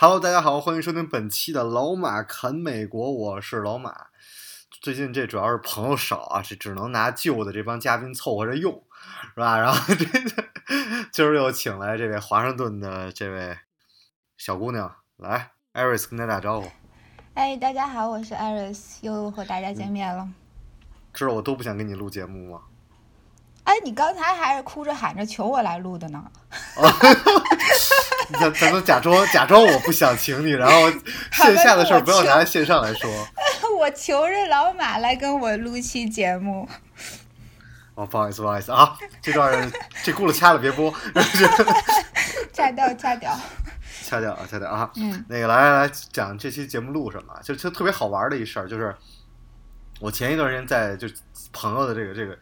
Hello，大家好，欢迎收听本期的老马侃美国，我是老马。最近这主要是朋友少啊，这只能拿旧的这帮嘉宾凑合着用，是吧？然后这今儿又请来这位华盛顿的这位小姑娘，来，艾瑞斯跟大家打招呼。哎，大家好，我是艾瑞斯，又和大家见面了。知道我都不想跟你录节目吗？哎，你刚才还是哭着喊着求我来录的呢。咱咱们假装假装我不想请你，然后线下的事儿不要拿线上来说。我求着老马来跟我录期节目。哦，不好意思，不好意思啊，这段这轱辘掐了别播。掐掉，掐掉。掐掉啊，掐掉啊。嗯。那个来来来讲这期节目录什么？就就特别好玩的一事儿，就是我前一段时间在就朋友的这个这个，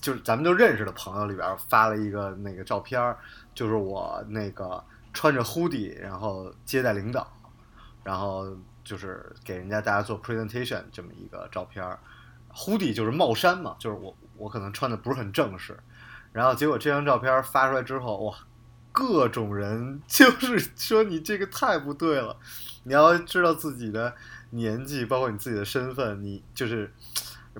就是咱们都认识的朋友里边发了一个那个照片，就是我那个。穿着 hoodie，然后接待领导，然后就是给人家大家做 presentation 这么一个照片儿。hoodie 就是帽衫嘛，就是我我可能穿的不是很正式。然后结果这张照片发出来之后，哇，各种人就是说你这个太不对了。你要知道自己的年纪，包括你自己的身份，你就是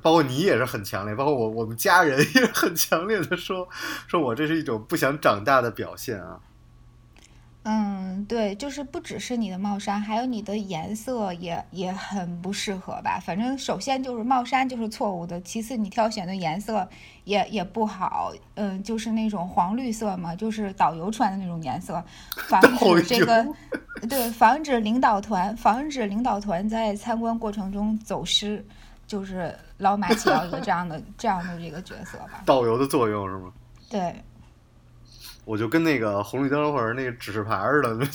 包括你也是很强烈，包括我我们家人也很强烈的说，说我这是一种不想长大的表现啊。嗯，对，就是不只是你的帽衫，还有你的颜色也也很不适合吧。反正首先就是帽衫就是错误的，其次你挑选的颜色也也不好，嗯，就是那种黄绿色嘛，就是导游穿的那种颜色，防止这个，对，防止领导团，防止领导团在参观过程中走失，就是老马起到一个这样的这样的这个角色吧。导游的作用是吗？对。我就跟那个红绿灯或者那个指示牌似的，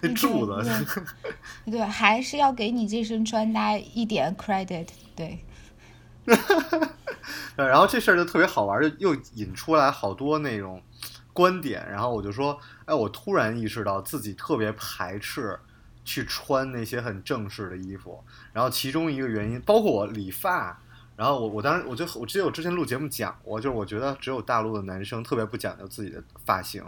那柱子。对，还是要给你这身穿搭一点 credit。对。然后这事儿就特别好玩，就又引出来好多那种观点。然后我就说，哎，我突然意识到自己特别排斥去穿那些很正式的衣服。然后其中一个原因，包括我理发。然后我我当时我就我记得我之前录节目讲过，就是我觉得只有大陆的男生特别不讲究自己的发型。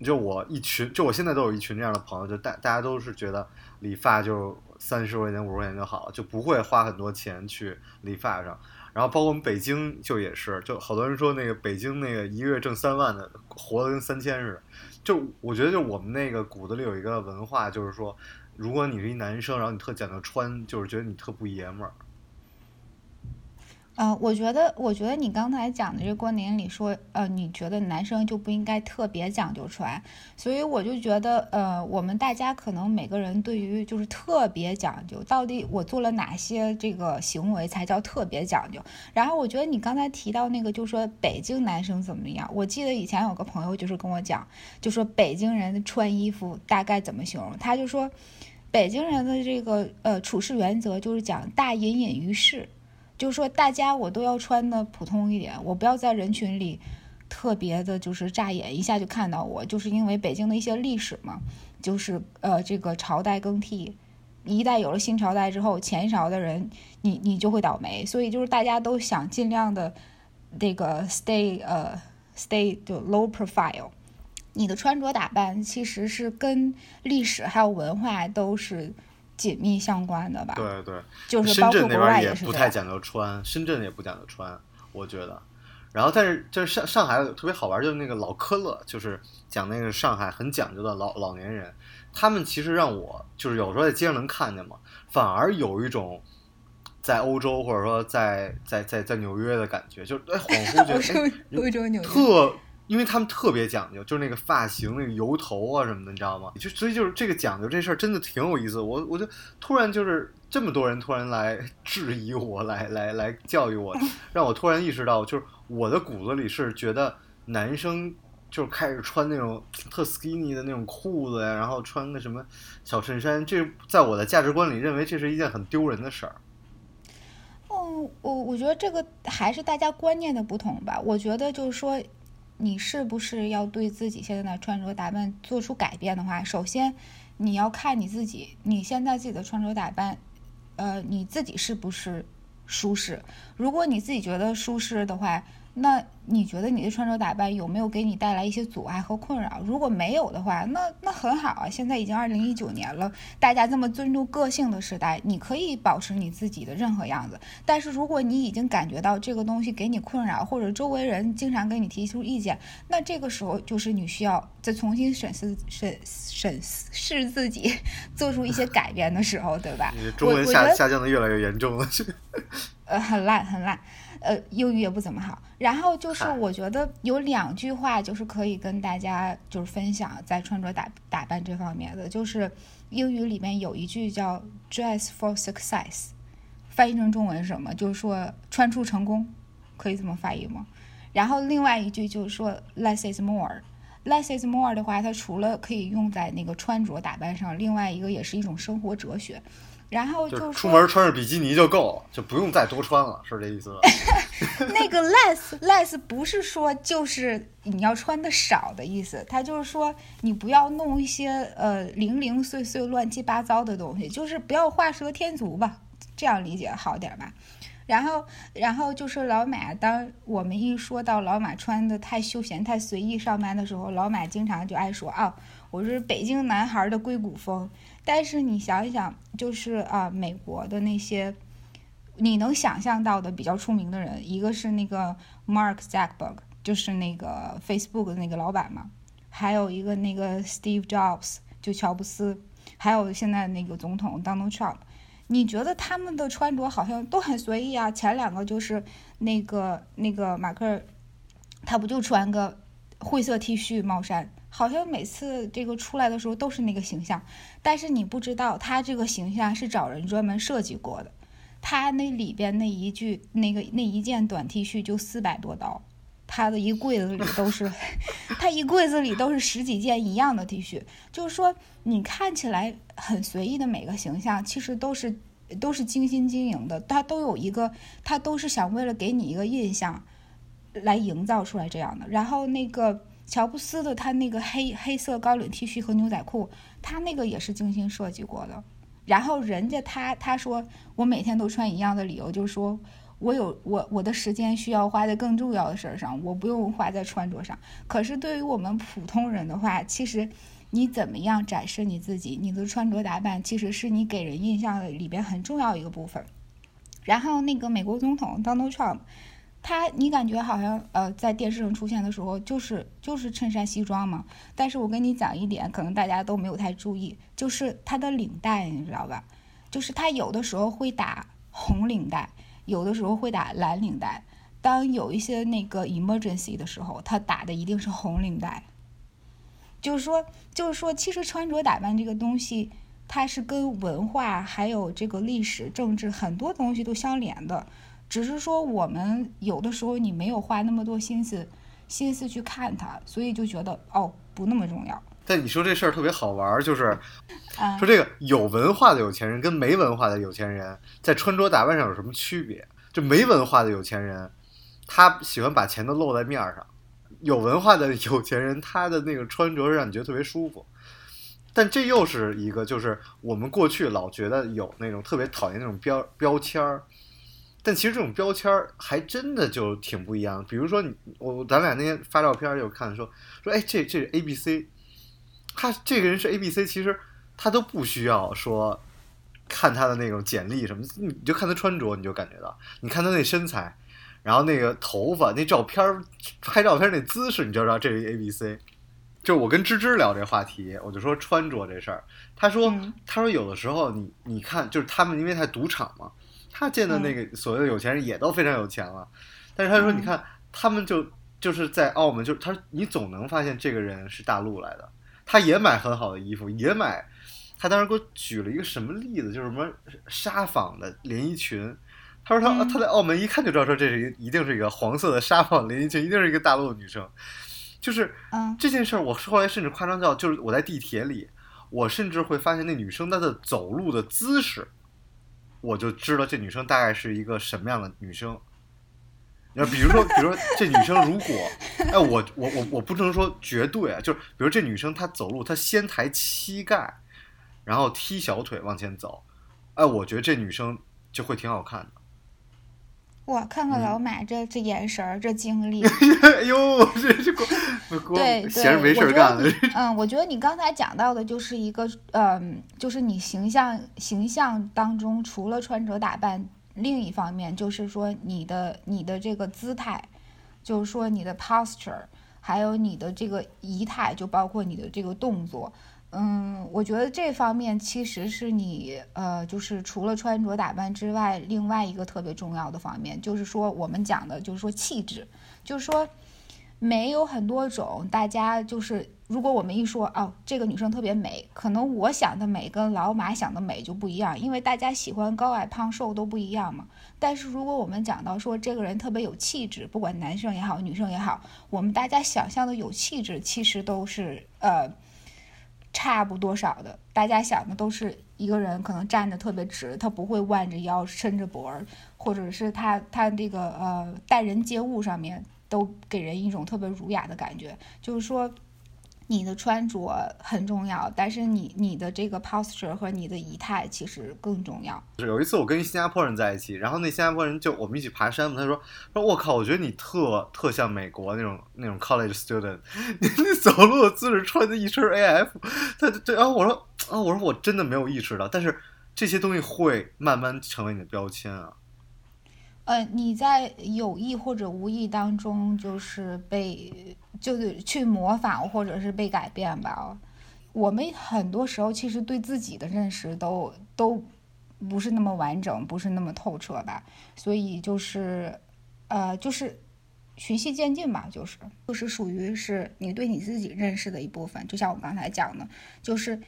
就我一群，就我现在都有一群这样的朋友，就大大家都是觉得理发就三十块钱五十块钱就好了，就不会花很多钱去理发上。然后包括我们北京就也是，就好多人说那个北京那个一个月挣三万的，活的跟三千似的。就我觉得就我们那个骨子里有一个文化，就是说，如果你是一男生，然后你特讲究穿，就是觉得你特不爷们儿。嗯，我觉得，我觉得你刚才讲的这个观点里说，呃，你觉得男生就不应该特别讲究穿，所以我就觉得，呃，我们大家可能每个人对于就是特别讲究，到底我做了哪些这个行为才叫特别讲究？然后我觉得你刚才提到那个，就说北京男生怎么样？我记得以前有个朋友就是跟我讲，就说北京人穿衣服大概怎么形容？他就说，北京人的这个呃处事原则就是讲大隐隐于市。就是说，大家我都要穿的普通一点，我不要在人群里特别的，就是扎眼一下就看到我。就是因为北京的一些历史嘛，就是呃，这个朝代更替，一代有了新朝代之后，前朝的人你你就会倒霉，所以就是大家都想尽量的这个 stay 呃 stay 就 low profile。你的穿着打扮其实是跟历史还有文化都是。紧密相关的吧？对对，就是深圳那边也不太讲究穿，深圳也不讲究穿，我觉得。然后，但是就是上上海特别好玩，就是那个老科勒，就是讲那个上海很讲究的老老年人，他们其实让我就是有时候在街上能看见嘛，反而有一种在欧洲或者说在在在在纽约的感觉，就哎恍惚觉得 哎特。因为他们特别讲究，就是那个发型、那个油头啊什么的，你知道吗？就所以就是这个讲究这事儿真的挺有意思。我我就突然就是这么多人突然来 质疑我，来来来教育我，让我突然意识到，就是我的骨子里是觉得男生就是开始穿那种特 skinny 的那种裤子呀，然后穿个什么小衬衫，这在我的价值观里认为这是一件很丢人的事儿。哦，我我觉得这个还是大家观念的不同吧。我觉得就是说，你是不是要对自己现在的穿着打扮做出改变的话，首先你要看你自己，你现在自己的穿着打扮，呃，你自己是不是舒适？如果你自己觉得舒适的话。那你觉得你的穿着打扮有没有给你带来一些阻碍和困扰？如果没有的话，那那很好啊。现在已经二零一九年了，大家这么尊重个性的时代，你可以保持你自己的任何样子。但是如果你已经感觉到这个东西给你困扰，或者周围人经常给你提出意见，那这个时候就是你需要再重新审视审审视自己，做出一些改变的时候，对吧？中文下下降的越来越严重了，呃，很烂，很烂。呃，英语也不怎么好。然后就是我觉得有两句话就是可以跟大家就是分享在穿着打打扮这方面的，就是英语里面有一句叫 “dress for success”，翻译成中文是什么？就是说穿出成功，可以这么翻译吗？然后另外一句就是说 “less is more”，“less is more” 的话，它除了可以用在那个穿着打扮上，另外一个也是一种生活哲学。然后就出门穿着比基尼就够了，就不用再多穿了，是这意思吧？那个 less less 不是说就是你要穿的少的意思，它就是说你不要弄一些呃零零碎碎、乱七八糟的东西，就是不要画蛇添足吧，这样理解好点吧？然后，然后就是老马，当我们一说到老马穿的太休闲、太随意上班的时候，老马经常就爱说啊，我是北京男孩的硅谷风。但是你想一想，就是啊，美国的那些你能想象到的比较出名的人，一个是那个 Mark Zuckerberg，就是那个 Facebook 的那个老板嘛，还有一个那个 Steve Jobs，就乔布斯，还有现在那个总统 Donald Trump，你觉得他们的穿着好像都很随意啊？前两个就是那个那个马克，他不就穿个灰色 T 恤帽衫？好像每次这个出来的时候都是那个形象，但是你不知道他这个形象是找人专门设计过的。他那里边那一句那个那一件短 T 恤就四百多刀，他的一柜子里都是，他一柜子里都是十几件一样的 T 恤。就是说，你看起来很随意的每个形象，其实都是都是精心经营的，他都有一个，他都是想为了给你一个印象，来营造出来这样的。然后那个。乔布斯的他那个黑黑色高领 T 恤和牛仔裤，他那个也是精心设计过的。然后人家他他说我每天都穿一样的理由，就是说我有我我的时间需要花在更重要的事儿上，我不用花在穿着上。可是对于我们普通人的话，其实你怎么样展示你自己，你的穿着打扮其实是你给人印象的里边很重要一个部分。然后那个美国总统 Donald Trump。他，你感觉好像呃，在电视上出现的时候，就是就是衬衫西装嘛。但是我跟你讲一点，可能大家都没有太注意，就是他的领带，你知道吧？就是他有的时候会打红领带，有的时候会打蓝领带。当有一些那个 emergency 的时候，他打的一定是红领带。就是说，就是说，其实穿着打扮这个东西，它是跟文化还有这个历史、政治很多东西都相连的。只是说，我们有的时候你没有花那么多心思，心思去看它，所以就觉得哦，不那么重要。但你说这事儿特别好玩，就是 说这个有文化的有钱人跟没文化的有钱人在穿着打扮上有什么区别？就没文化的有钱人，他喜欢把钱都露在面上；有文化的有钱人，他的那个穿着让你觉得特别舒服。但这又是一个，就是我们过去老觉得有那种特别讨厌那种标标签儿。但其实这种标签儿还真的就挺不一样。比如说，你我咱俩那天发照片就看说说，哎，这这是 A B C，他这个人是 A B C，其实他都不需要说看他的那种简历什么，你就看他穿着，你就感觉到，你看他那身材，然后那个头发，那照片拍照片那姿势，你就知道这是 A B C。就我跟芝芝聊这话题，我就说穿着这事儿，他说他说有的时候你你看，就是他们因为在赌场嘛。他见的那个所谓的有钱人也都非常有钱了，但是他说：“你看，他们就就是在澳门，就他你总能发现这个人是大陆来的，他也买很好的衣服，也买。他当时给我举了一个什么例子，就是什么纱纺的连衣裙。他说他他在澳门一看就知道说这是一一定是一个黄色的纱纺连衣裙，一定是一个大陆的女生。就是嗯这件事儿，我后来甚至夸张到，就是我在地铁里，我甚至会发现那女生她的走路的姿势，我就知道这女生大概是一个什么样的女生。那比如说，比如说 这女生如果，哎，我我我我不能说绝对啊，就是比如这女生她走路，她先抬膝盖，然后踢小腿往前走，哎，我觉得这女生就会挺好看的。哇，看看嗯老马这这眼神儿，这精力，哎呦，这这给 我给我对对，闲着没事干了得。嗯，我觉得你刚才讲到的就是一个，嗯，就是你形象形象当中，除了穿着打扮，另一方面就是说你的你的这个姿态，就是说你的 posture，还有你的这个仪态，就包括你的这个动作。嗯，我觉得这方面其实是你呃，就是除了穿着打扮之外，另外一个特别重要的方面，就是说我们讲的，就是说气质，就是说美有很多种，大家就是如果我们一说哦，这个女生特别美，可能我想的美跟老马想的美就不一样，因为大家喜欢高矮胖瘦都不一样嘛。但是如果我们讲到说这个人特别有气质，不管男生也好，女生也好，我们大家想象的有气质，其实都是呃。差不多少的，大家想的都是一个人可能站着特别直，他不会弯着腰、伸着脖儿，或者是他他这个呃待人接物上面都给人一种特别儒雅的感觉。就是说，你的穿着很重要，但是你你的这个 posture 和你的仪态其实更重要。有一次我跟新加坡人在一起，然后那新加坡人就我们一起爬山嘛，他说说我靠，我觉得你特特像美国那种那种 college student，你那走路的姿势穿的一身 AF，他对，然后我说啊，我说我真的没有意识到，但是这些东西会慢慢成为你的标签啊。呃，你在有意或者无意当中，就是被就是去模仿或者是被改变吧。我们很多时候其实对自己的认识都都不是那么完整，不是那么透彻吧。所以就是，呃，就是循序渐进吧，就是就是属于是你对你自己认识的一部分。就像我刚才讲的，就是。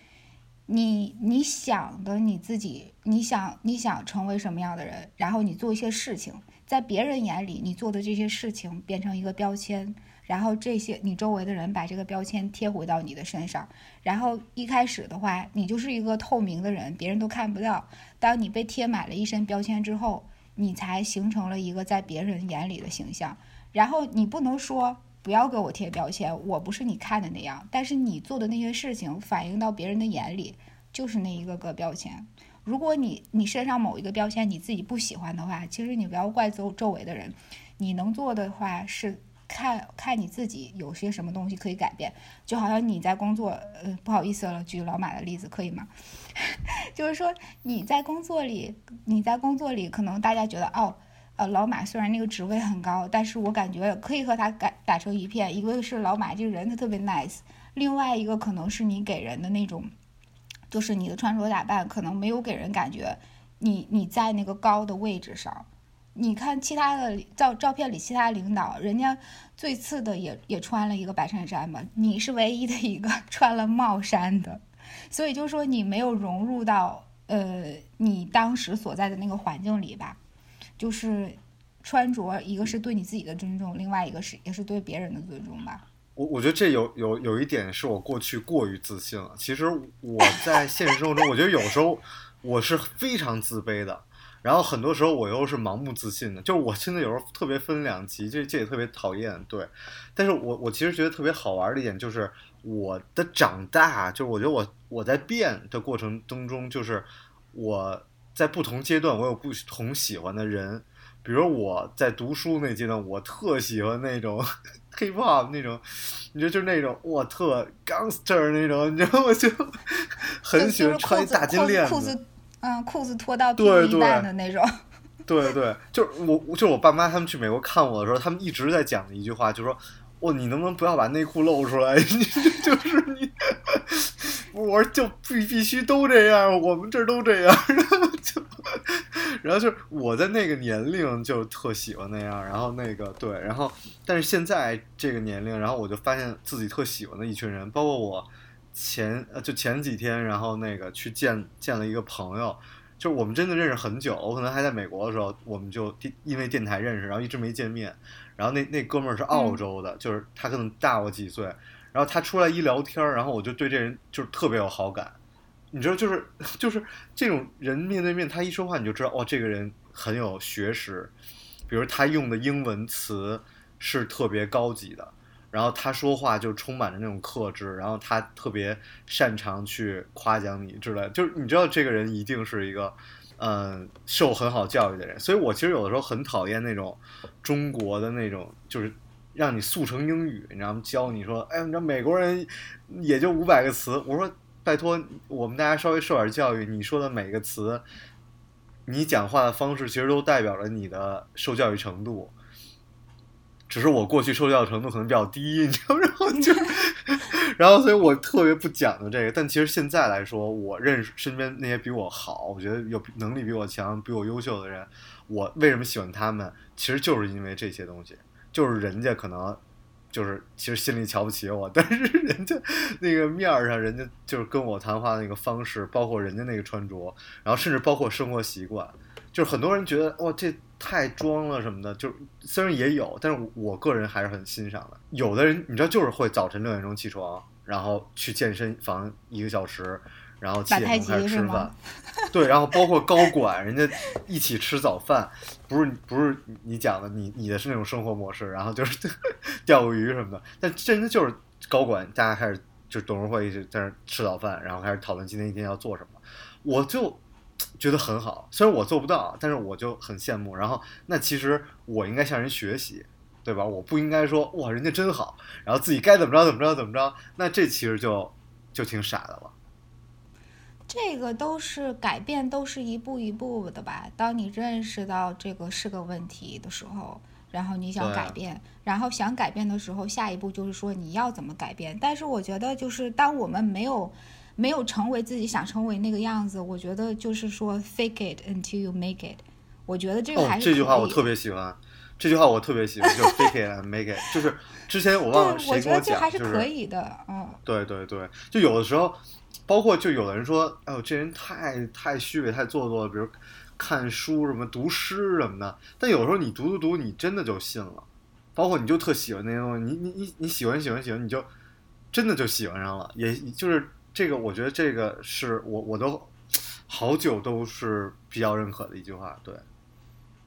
你你想的你自己，你想你想成为什么样的人，然后你做一些事情，在别人眼里你做的这些事情变成一个标签，然后这些你周围的人把这个标签贴回到你的身上，然后一开始的话，你就是一个透明的人，别人都看不到。当你被贴满了一身标签之后，你才形成了一个在别人眼里的形象。然后你不能说。不要给我贴标签，我不是你看的那样。但是你做的那些事情反映到别人的眼里，就是那一个个标签。如果你你身上某一个标签你自己不喜欢的话，其实你不要怪周周围的人。你能做的话是看看你自己有些什么东西可以改变。就好像你在工作，呃，不好意思了，举老马的例子可以吗？就是说你在工作里，你在工作里，可能大家觉得哦。呃，老马虽然那个职位很高，但是我感觉可以和他打打成一片。一个是老马这个人他特别 nice，另外一个可能是你给人的那种，就是你的穿着打扮可能没有给人感觉你你在那个高的位置上。你看其他的照照片里其他领导，人家最次的也也穿了一个白衬衫吧，你是唯一的一个 穿了帽衫的，所以就说你没有融入到呃你当时所在的那个环境里吧。就是穿着，一个是对你自己的尊重，另外一个是也是对别人的尊重吧。我我觉得这有有有一点是我过去过于自信了。其实我在现实生活中，我觉得有时候我是非常自卑的，然后很多时候我又是盲目自信的。就是我现在有时候特别分两极，这这也特别讨厌。对，但是我我其实觉得特别好玩的一点就是我的长大，就是我觉得我我在变的过程当中，就是我。在不同阶段，我有不同喜欢的人。比如我在读书那阶段，我特喜欢那种 hip hop 那种，你知道，就是那种我特 gangster 那种，你知道，我 就很喜欢穿大金链子，嗯，裤子脱到屁股一半的那种。对对，就是我，就是我爸妈他们去美国看我的时候，他们一直在讲的一句话，就说：“哦，你能不能不要把内裤露出来？你就是你。”我说就必必须都这样，我们这儿都这样，然后就，然后就是我在那个年龄就特喜欢那样，然后那个对，然后但是现在这个年龄，然后我就发现自己特喜欢的一群人，包括我前呃就前几天，然后那个去见见了一个朋友，就是我们真的认识很久，我可能还在美国的时候，我们就电因为电台认识，然后一直没见面。然后那那哥们儿是澳洲的，就是他可能大我几岁，然后他出来一聊天，然后我就对这人就是特别有好感。你知道，就是就是这种人面对面，他一说话你就知道，哇，这个人很有学识。比如他用的英文词是特别高级的，然后他说话就充满着那种克制，然后他特别擅长去夸奖你之类，就是你知道这个人一定是一个，嗯，受很好教育的人。所以我其实有的时候很讨厌那种中国的那种，就是让你速成英语，你知道吗？教你说，哎，你知道美国人也就五百个词，我说拜托，我们大家稍微受点教育，你说的每个词。你讲话的方式其实都代表了你的受教育程度，只是我过去受教程度可能比较低，你知道，然后就，然后所以我特别不讲究这个。但其实现在来说，我认识身边那些比我好，我觉得有能力比我强、比我优秀的人，我为什么喜欢他们？其实就是因为这些东西，就是人家可能就是其实心里瞧不起我，但是人家那个面儿上，人家就是跟我谈话的那个方式，包括人家那个穿着，然后甚至包括生活习惯，就是很多人觉得哇这太装了什么的，就虽然也有，但是我个人还是很欣赏的。有的人你知道就是会早晨六点钟起床，然后去健身房一个小时，然后七点钟开始吃饭，对，然后包括高管，人家一起吃早饭，不是不是你讲的，你你的是那种生活模式，然后就是 钓个鱼什么的，但真的就是高管，大家开始就董事会一直在那吃早饭，然后开始讨论今天一天要做什么，我就觉得很好，虽然我做不到，但是我就很羡慕。然后那其实我应该向人学习，对吧？我不应该说哇人家真好，然后自己该怎么着怎么着怎么着，那这其实就就挺傻的了。这个都是改变，都是一步一步的吧。当你认识到这个是个问题的时候，然后你想改变，然后想改变的时候，下一步就是说你要怎么改变。但是我觉得，就是当我们没有没有成为自己想成为那个样子，我觉得就是说 fake it until you make it。我觉得这个还是这句话我特别喜欢，这句话我特别喜欢，就是 fake it and make it。就是之前我忘了谁跟我讲，还是可以的，嗯，对对对，就有的时候。包括就有的人说，哎呦，这人太太虚伪、太做作了。比如看书什么、读诗什么的。但有时候你读读读，你真的就信了。包括你就特喜欢那些东西，你你你你喜欢喜欢喜欢，你就真的就喜欢上了。也就是这个，我觉得这个是我我都好久都是比较认可的一句话。对，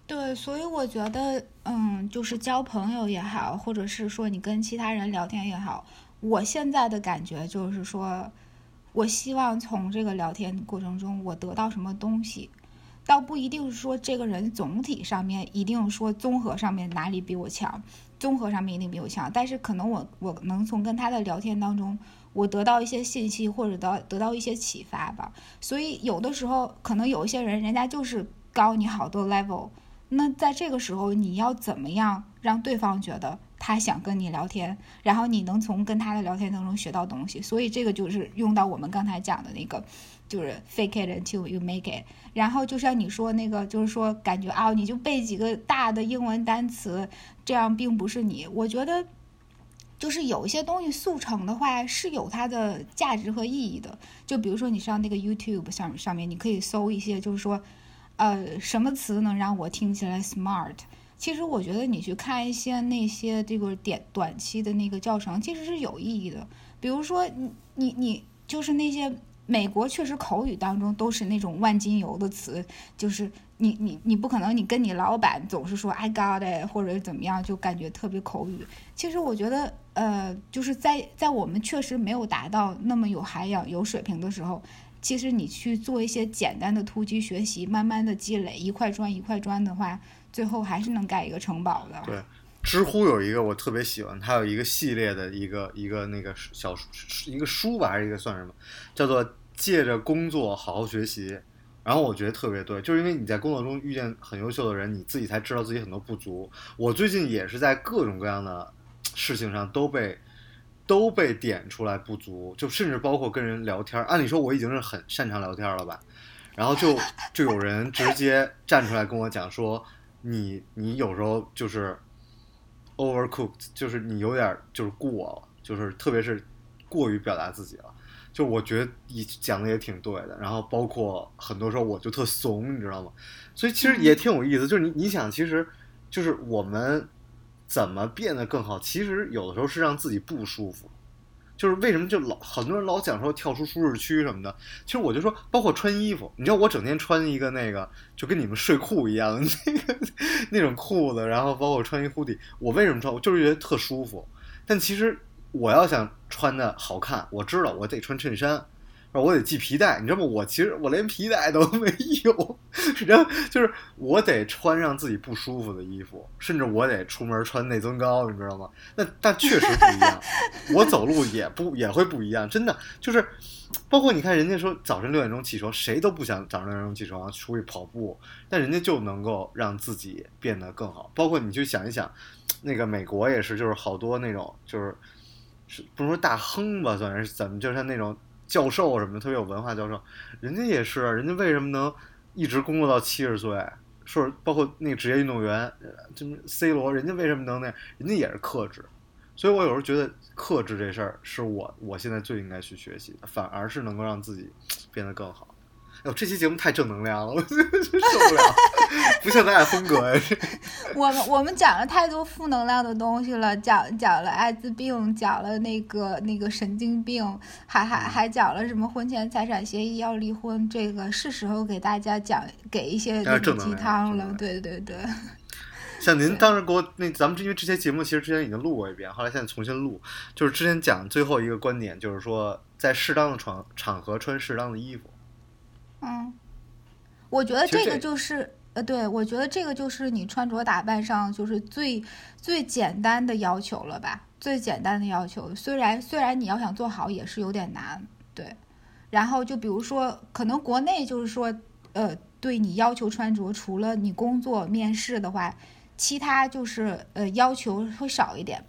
对，所以我觉得，嗯，就是交朋友也好，或者是说你跟其他人聊天也好，我现在的感觉就是说。我希望从这个聊天过程中，我得到什么东西，倒不一定是说这个人总体上面一定说综合上面哪里比我强，综合上面一定比我强，但是可能我我能从跟他的聊天当中，我得到一些信息或者得得到一些启发吧。所以有的时候可能有一些人，人家就是高你好多 level，那在这个时候你要怎么样让对方觉得？他想跟你聊天，然后你能从跟他的聊天当中学到东西，所以这个就是用到我们刚才讲的那个，就是 fake it until you make it。然后就像你说那个，就是说感觉啊，你就背几个大的英文单词，这样并不是你。我觉得，就是有一些东西速成的话是有它的价值和意义的。就比如说你上那个 YouTube 上上面，你可以搜一些，就是说，呃，什么词能让我听起来 smart。其实我觉得你去看一些那些这个点短期的那个教程，其实是有意义的。比如说，你你你就是那些美国确实口语当中都是那种万金油的词，就是你你你不可能你跟你老板总是说 I got it 或者怎么样，就感觉特别口语。其实我觉得，呃，就是在在我们确实没有达到那么有涵养、有水平的时候，其实你去做一些简单的突击学习，慢慢的积累，一块砖一块砖的话。最后还是能盖一个城堡的。对，知乎有一个我特别喜欢，它有一个系列的一个一个那个小一个书吧，还是一个算什么，叫做借着工作好好学习。然后我觉得特别对，就是因为你在工作中遇见很优秀的人，你自己才知道自己很多不足。我最近也是在各种各样的事情上都被都被点出来不足，就甚至包括跟人聊天。按理说我已经是很擅长聊天了吧，然后就就有人直接站出来跟我讲说。你你有时候就是 overcooked，就是你有点就是过了，就是特别是过于表达自己了。就我觉得你讲的也挺对的。然后包括很多时候我就特怂，你知道吗？所以其实也挺有意思。就是你你想，其实就是我们怎么变得更好，其实有的时候是让自己不舒服。就是为什么就老很多人老讲说跳出舒适区什么的，其实我就说，包括穿衣服，你知道我整天穿一个那个就跟你们睡裤一样的那个那种裤子，然后包括穿一护底我为什么穿？我就是觉得特舒服。但其实我要想穿的好看，我知道我得穿衬衫。我得系皮带，你知道吗？我其实我连皮带都没有，然后就是我得穿让自己不舒服的衣服，甚至我得出门穿内增高，你知道吗？那但确实不一样，我走路也不也会不一样，真的就是，包括你看人家说早晨六点钟起床，谁都不想早上六点钟起床出去跑步，但人家就能够让自己变得更好。包括你去想一想，那个美国也是，就是好多那种就是是不能说大亨吧，算是怎么就像那种。教授什么的，特别有文化教授，人家也是，人家为什么能一直工作到七十岁？说包括那个职业运动员，就是 C 罗，人家为什么能那？人家也是克制。所以我有时候觉得克制这事儿是我我现在最应该去学习的，反而是能够让自己变得更好。哎呦，这期节目太正能量了，我受不了，不像咱俩风格呀。我们我们讲了太多负能量的东西了，讲讲了艾滋病，讲了那个那个神经病，还还还讲了什么婚前财产协议要离婚，这个是时候给大家讲给一些鸡汤了。对对对。像您当时给我那，咱们因为这些节目其实之前已经录过一遍，后来现在重新录，就是之前讲最后一个观点，就是说在适当的场场合穿适当的衣服。嗯，我觉得这个就是呃，对我觉得这个就是你穿着打扮上就是最最简单的要求了吧？最简单的要求，虽然虽然你要想做好也是有点难，对。然后就比如说，可能国内就是说，呃，对你要求穿着，除了你工作面试的话，其他就是呃要求会少一点。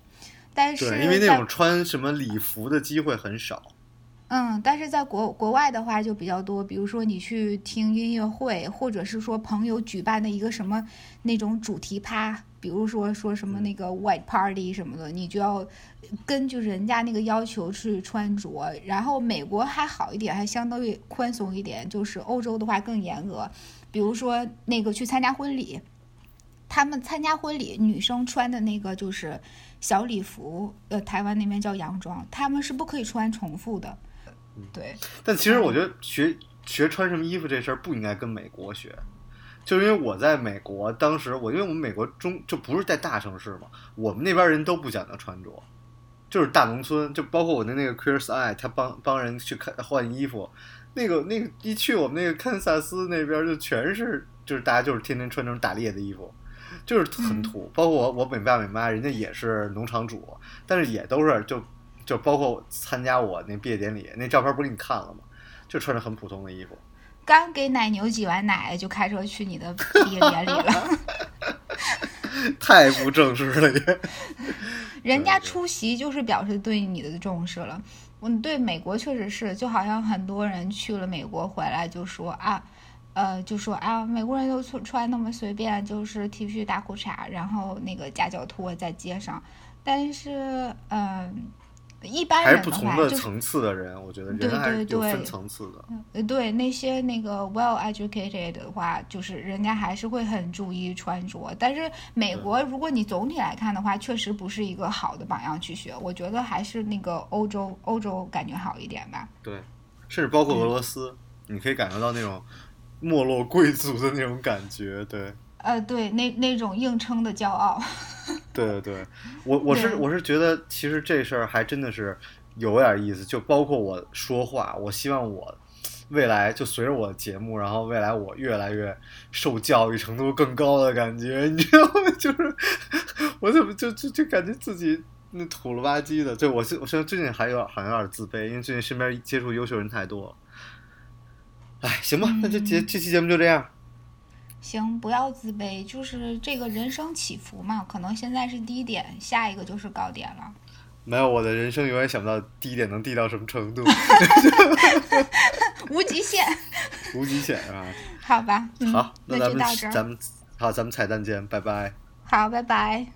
但是因为那种穿什么礼服的机会很少。嗯，但是在国国外的话就比较多，比如说你去听音乐会，或者是说朋友举办的一个什么那种主题趴，比如说说什么那个 white party 什么的，你就要根据人家那个要求去穿着。然后美国还好一点，还相当于宽松一点，就是欧洲的话更严格。比如说那个去参加婚礼，他们参加婚礼女生穿的那个就是小礼服，呃，台湾那边叫洋装，他们是不可以穿重复的。对，但其实我觉得学学穿什么衣服这事儿不应该跟美国学，就因为我在美国，当时我因为我们美国中就不是在大城市嘛，我们那边人都不讲究穿着，就是大农村，就包括我的那个 Queer Eye，他帮帮人去看换衣服，那个那个一去我们那个堪萨斯那边就全是就是大家就是天天穿那种打猎的衣服，就是很土，包括我我美爸美妈人家也是农场主，但是也都是就。就包括参加我那毕业典礼，那照片不是给你看了吗？就穿着很普通的衣服，刚给奶牛挤完奶就开车去你的毕业典礼了，太不正式了也。人家出席就是表示对你的重视了。嗯，对美国确实是，就好像很多人去了美国回来就说啊，呃，就说啊，美国人都穿穿那么随便，就是 T 恤大裤衩，然后那个夹脚拖在街上，但是嗯。一般还是不同的层次的人，我觉得人还是有分层次的。呃，对那些那个 well educated 的话，就是人家还是会很注意穿着。但是美国，如果你总体来看的话，确实不是一个好的榜样去学。我觉得还是那个欧洲，欧洲感觉好一点吧。对，甚至包括俄罗斯，你可以感受到那种没落贵族的那种感觉。对。呃，对，那那种硬撑的骄傲。对对对，我我是我是觉得，其实这事儿还真的是有点意思。就包括我说话，我希望我未来就随着我的节目，然后未来我越来越受教育程度更高的感觉，你知道吗？就是我怎么就就就感觉自己那土了吧唧的。对我现我现在最近还有好像有点自卑，因为最近身边接触优秀人太多。哎，行吧，那就节这期节目就这样。行，不要自卑，就是这个人生起伏嘛，可能现在是低点，下一个就是高点了。没有，我的人生永远想不到低点能低到什么程度。无极限。无极限啊！好吧。好，那咱们咱们好，咱们彩蛋见，拜拜。好，拜拜。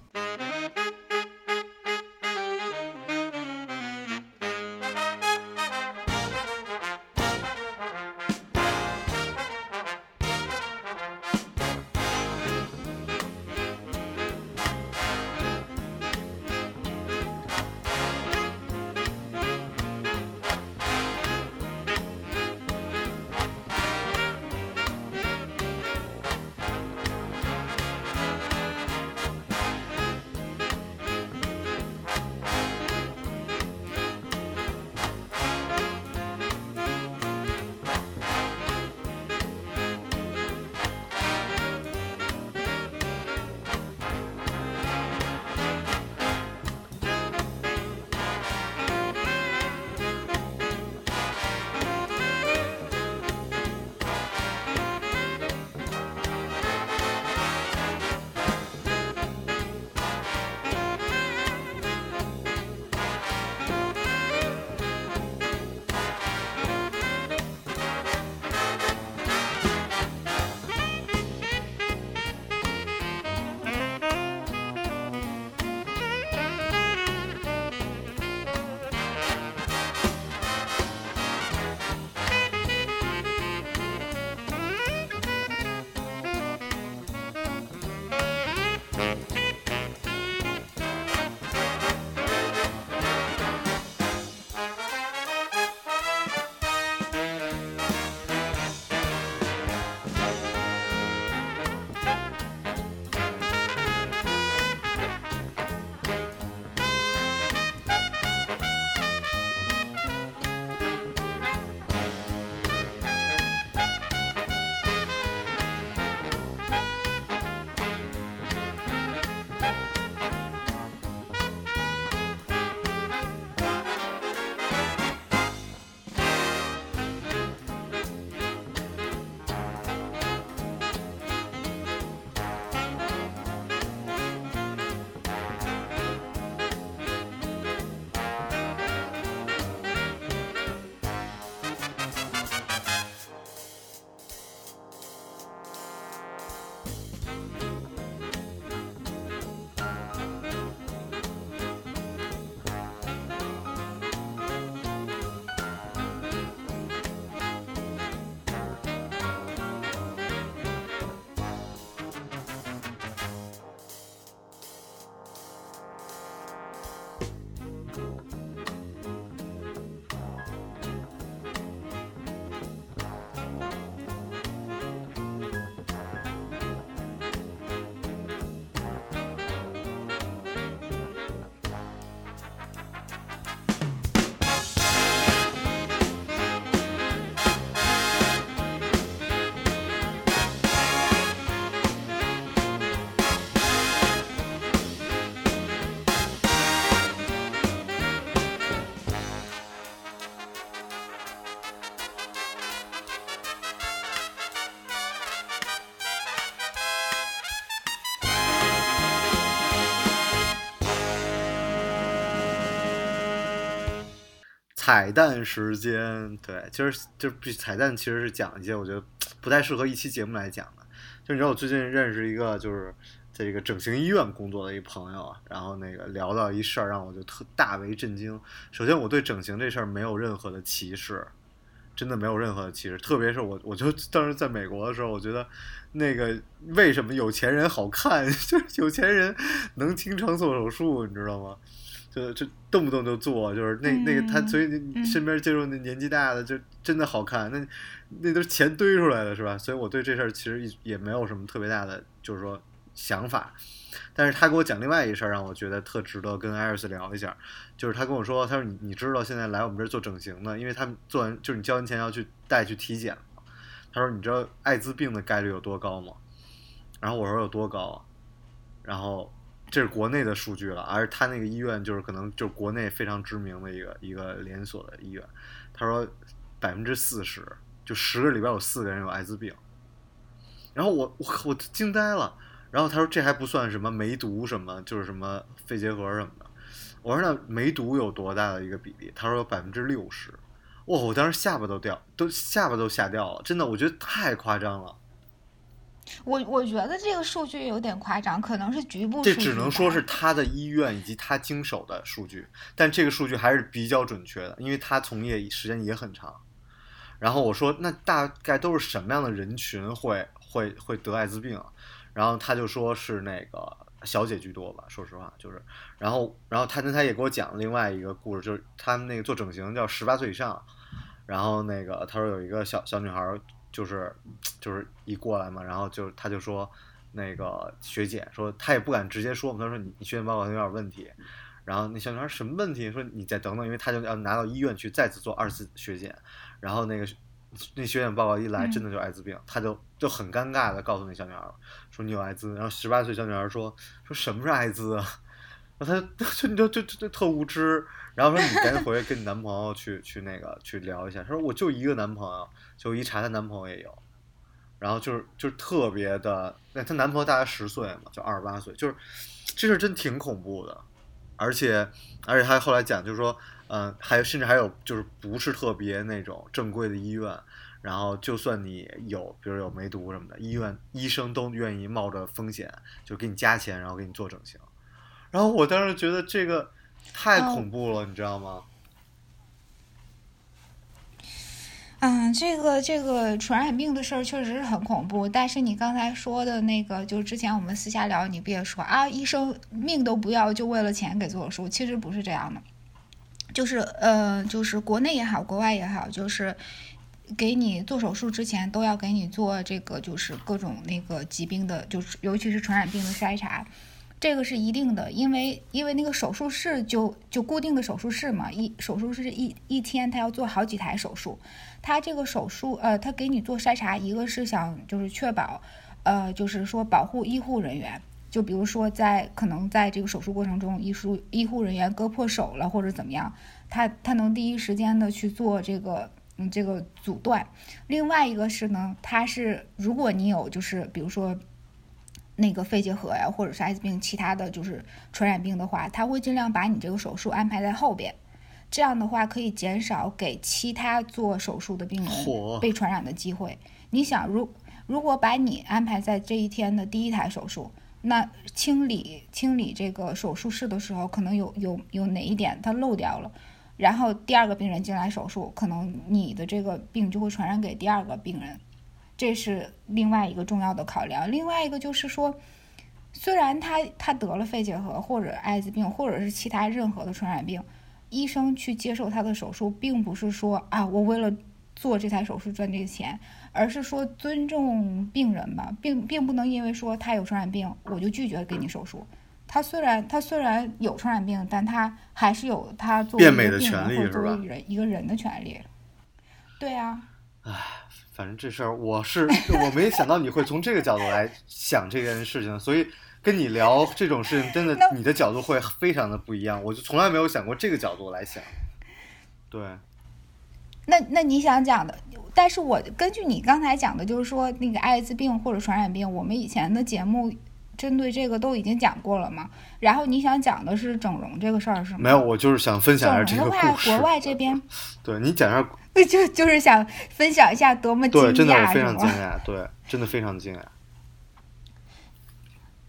彩蛋时间，对，其实就比彩蛋其实是讲一些我觉得不太适合一期节目来讲的。就你知道我最近认识一个就是在这个整形医院工作的一朋友，然后那个聊到一事儿，让我就特大为震惊。首先，我对整形这事儿没有任何的歧视，真的没有任何的歧视。特别是我，我就当时在美国的时候，我觉得那个为什么有钱人好看，就是有钱人能经常做手术，你知道吗？就就动不动就做，就是那那个他，所以你身边接触那年纪大的就真的好看，那那都是钱堆出来的，是吧？所以我对这事儿其实也没有什么特别大的，就是说想法。但是他给我讲另外一事儿，让我觉得特值得跟艾瑞斯聊一下，就是他跟我说，他说你你知道现在来我们这儿做整形的，因为他们做完就是你交完钱要去带去体检嘛。他说你知道艾滋病的概率有多高吗？然后我说有多高？然后。这是国内的数据了，而他那个医院就是可能就是国内非常知名的一个一个连锁的医院。他说百分之四十，就十个里边有四个人有艾滋病。然后我我我惊呆了。然后他说这还不算什么梅毒什么，就是什么肺结核什么的。我说那梅毒有多大的一个比例？他说百分之六十。哇！我当时下巴都掉，都下巴都吓掉了。真的，我觉得太夸张了。我我觉得这个数据有点夸张，可能是局部。这只能说是他的医院以及他经手的数据，但这个数据还是比较准确的，因为他从业时间也很长。然后我说，那大概都是什么样的人群会会会得艾滋病？然后他就说是那个小姐居多吧，说实话就是。然后然后他他也给我讲另外一个故事，就是他们那个做整形叫十八岁以上，然后那个他说有一个小小女孩。就是就是一过来嘛，然后就他就说那个学姐说他也不敢直接说嘛，他说你你血检报告有点问题，然后那小女孩什么问题？说你再等等，因为他就要拿到医院去再次做二次血检，然后那个那血检报告一来，真的就艾滋病，他就就很尴尬的告诉那小女孩说你有艾滋，然后十八岁小女孩说说什么是艾滋啊？然后他 就就就就特无知。然后说你赶紧回去跟你男朋友去去那个去聊一下。他说我就一个男朋友，就一查她男朋友也有，然后就是就是特别的，那她男朋友大概十岁嘛，就二十八岁，就是这事真挺恐怖的，而且而且他后来讲就是说，嗯，还甚至还有就是不是特别那种正规的医院，然后就算你有比如有梅毒什么的，医院医生都愿意冒着风险就给你加钱，然后给你做整形，然后我当时觉得这个。太恐怖了，你知道吗？嗯，这个这个传染病的事儿确实是很恐怖。但是你刚才说的那个，就是之前我们私下聊，你不也说啊，医生命都不要，就为了钱给做手术？其实不是这样的，就是呃，就是国内也好，国外也好，就是给你做手术之前都要给你做这个，就是各种那个疾病的，就是尤其是传染病的筛查。这个是一定的，因为因为那个手术室就就固定的手术室嘛，一手术室一一天他要做好几台手术，他这个手术呃，他给你做筛查，一个是想就是确保，呃，就是说保护医护人员，就比如说在可能在这个手术过程中，医术医护人员割破手了或者怎么样，他他能第一时间的去做这个嗯这个阻断，另外一个是呢，他是如果你有就是比如说。那个肺结核呀，或者是艾滋病，其他的就是传染病的话，他会尽量把你这个手术安排在后边，这样的话可以减少给其他做手术的病人被传染的机会。你想，如如果把你安排在这一天的第一台手术，那清理清理这个手术室的时候，可能有有有哪一点它漏掉了，然后第二个病人进来手术，可能你的这个病就会传染给第二个病人。这是另外一个重要的考量。另外一个就是说，虽然他他得了肺结核或者艾滋病或者是其他任何的传染病，医生去接受他的手术，并不是说啊，我为了做这台手术赚这个钱，而是说尊重病人吧，并并不能因为说他有传染病，我就拒绝给你手术。他虽然他虽然有传染病，但他还是有他作为一个病人或者作为人一个人的权利。对啊。唉。反正这事儿我是我没想到你会从这个角度来想这件事情，所以跟你聊这种事情，真的你的角度会非常的不一样。我就从来没有想过这个角度来想。对。那那你想讲的，但是我根据你刚才讲的，就是说那个艾滋病或者传染病，我们以前的节目针对这个都已经讲过了嘛。然后你想讲的是整容这个事儿是吗？没有，我就是想分享一下这个故事。国外这边对你讲一下，就就是想分享一下多么惊对，真的非？常 惊讶，对，真的非常惊讶。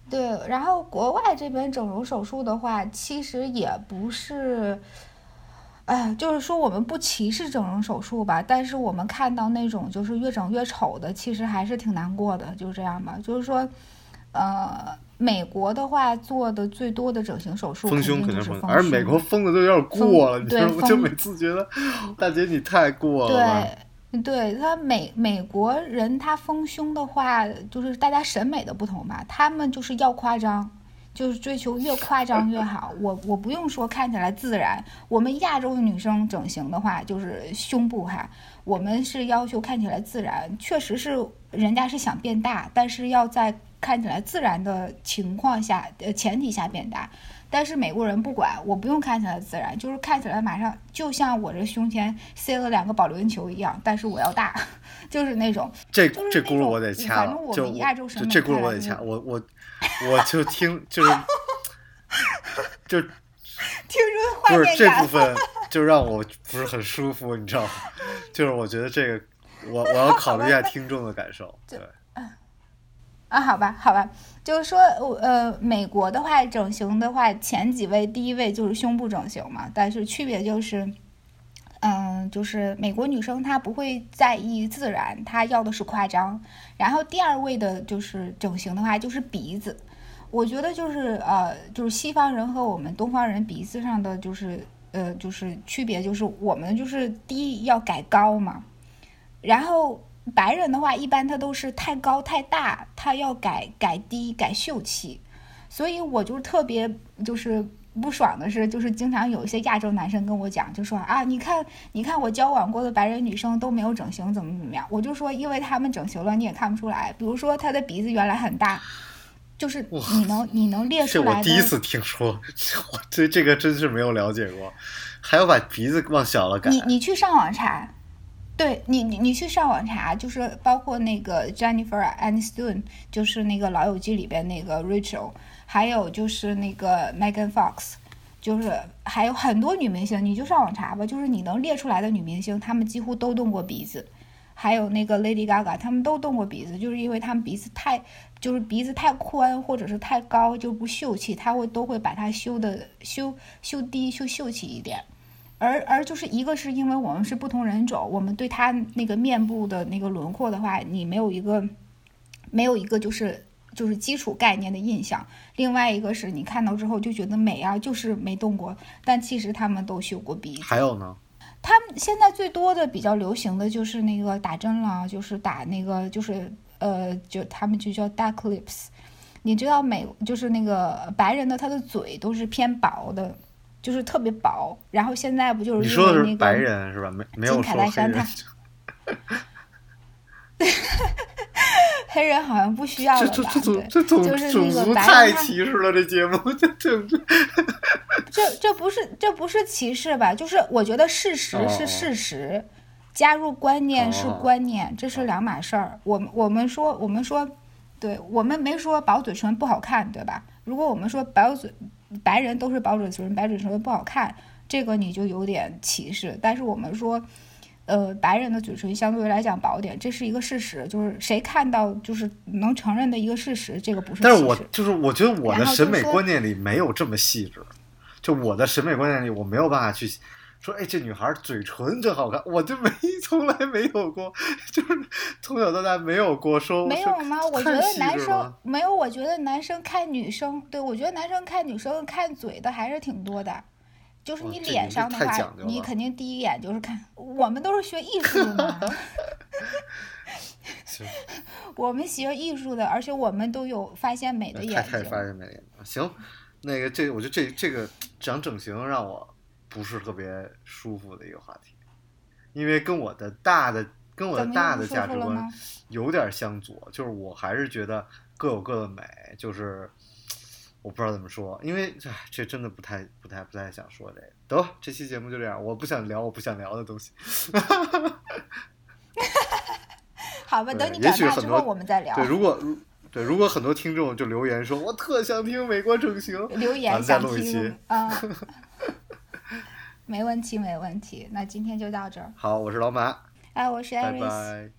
对，然后国外这边整容手术的话，其实也不是，哎，就是说我们不歧视整容手术吧，但是我们看到那种就是越整越丑的，其实还是挺难过的，就这样吧。就是说，呃，美国的话做的最多的整形手术丰胸肯定是丰而美国丰的都有点过了，你知道吗？对丰就每次觉得 大姐你太过了。对，对他美美国人他丰胸的话，就是大家审美的不同吧，他们就是要夸张，就是追求越夸张越好。我我不用说看起来自然，我们亚洲女生整形的话，就是胸部哈，我们是要求看起来自然，确实是人家是想变大，但是要在看起来自然的情况下，呃前提下变大。但是美国人不管，我不用看起来自然，就是看起来马上就像我这胸前塞了两个保龄球一样，但是我要大，就是那种。这就是这轱辘我得掐了反正，我亚洲审美这轱辘我得掐，我我我就听就是 就听出画不是这部分就让我不是很舒服，你知道吗？就是我觉得这个我我要考虑一下听众的感受，对。啊，好吧，好吧，就是说，呃，美国的话，整形的话，前几位，第一位就是胸部整形嘛，但是区别就是，嗯，就是美国女生她不会在意自然，她要的是夸张。然后第二位的就是整形的话，就是鼻子。我觉得就是呃，就是西方人和我们东方人鼻子上的就是呃，就是区别就是我们就是低要改高嘛，然后白人的话一般他都是太高太大，他要改改低改秀气，所以我就特别就是不爽的是，就是经常有一些亚洲男生跟我讲，就说啊，你看你看我交往过的白人女生都没有整形，怎么怎么样？我就说，因为他们整形了，你也看不出来。比如说她的鼻子原来很大，就是你能你能列出来的。我第一次听说，我对这个真是没有了解过，还要把鼻子往小了改。你你去上网查，对你你你去上网查，就是包括那个 Jennifer Aniston，就是那个《老友记》里边那个 Rachel，还有就是那个 Megan Fox，就是还有很多女明星，你就上网查吧，就是你能列出来的女明星，她们几乎都动过鼻子。还有那个 Lady Gaga，他们都动过鼻子，就是因为他们鼻子太，就是鼻子太宽或者是太高就不秀气，他会都会把它修的修修低修秀气一点。而而就是一个是因为我们是不同人种，我们对他那个面部的那个轮廓的话，你没有一个没有一个就是就是基础概念的印象。另外一个是你看到之后就觉得美啊，就是没动过，但其实他们都修过鼻子。还有呢？他们现在最多的比较流行的就是那个打针了，就是打那个就是呃，就他们就叫 duck lips。你知道美就是那个白人的他的嘴都是偏薄的，就是特别薄。然后现在不就是你说的是白人是吧？没没有金凯说黑人。黑人好像不需要这了吧？这这这种就是种族那个白太歧视了，这节目 这这这这这不是这不是歧视吧？就是我觉得事实哦是事实，加入观念是哦观念，这是两码事儿。我们我们说我们说，对我们没说薄嘴唇不好看，对吧？如果我们说薄嘴白人都是薄嘴唇，白嘴唇不好看，这个你就有点歧视。但是我们说。呃，白人的嘴唇相对来讲薄点，这是一个事实，就是谁看到就是能承认的一个事实，这个不是。但是我就是我觉得我的审美观念里没有这么细致，就我的审美观念里我没有办法去说，哎，这女孩嘴唇真好看，我就没 从来没有过，就是从小到大没有过说没有吗？我觉得男生没有，我觉得男生看女生，对我觉得男生看女生看嘴的还是挺多的。就是你脸上的话你肯定第一眼就是看。我们都是学艺术的嘛，行我们学艺术的，而且我们都有发现美的太眼太发睛。现美了。行，那个这我觉得这这个讲整形让我不是特别舒服的一个话题，因为跟我的大的跟我的大的价值观有点相左，就是我还是觉得各有各的美，就是我不知道怎么说，因为唉，这真的不太不太不太想说这个。得，这期节目就这样，我不想聊我不想聊的东西。好吧，对等你也长大之后我们再聊。对，如果如对，如果很多听众就留言说，我特想听美国整形，留言咱再想录一期听。啊，没问题，没问题。那今天就到这儿。好，我是老马，哎，我是拜 Iris。拜。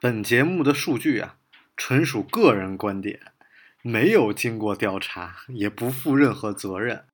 本节目的数据啊，纯属个人观点，没有经过调查，也不负任何责任。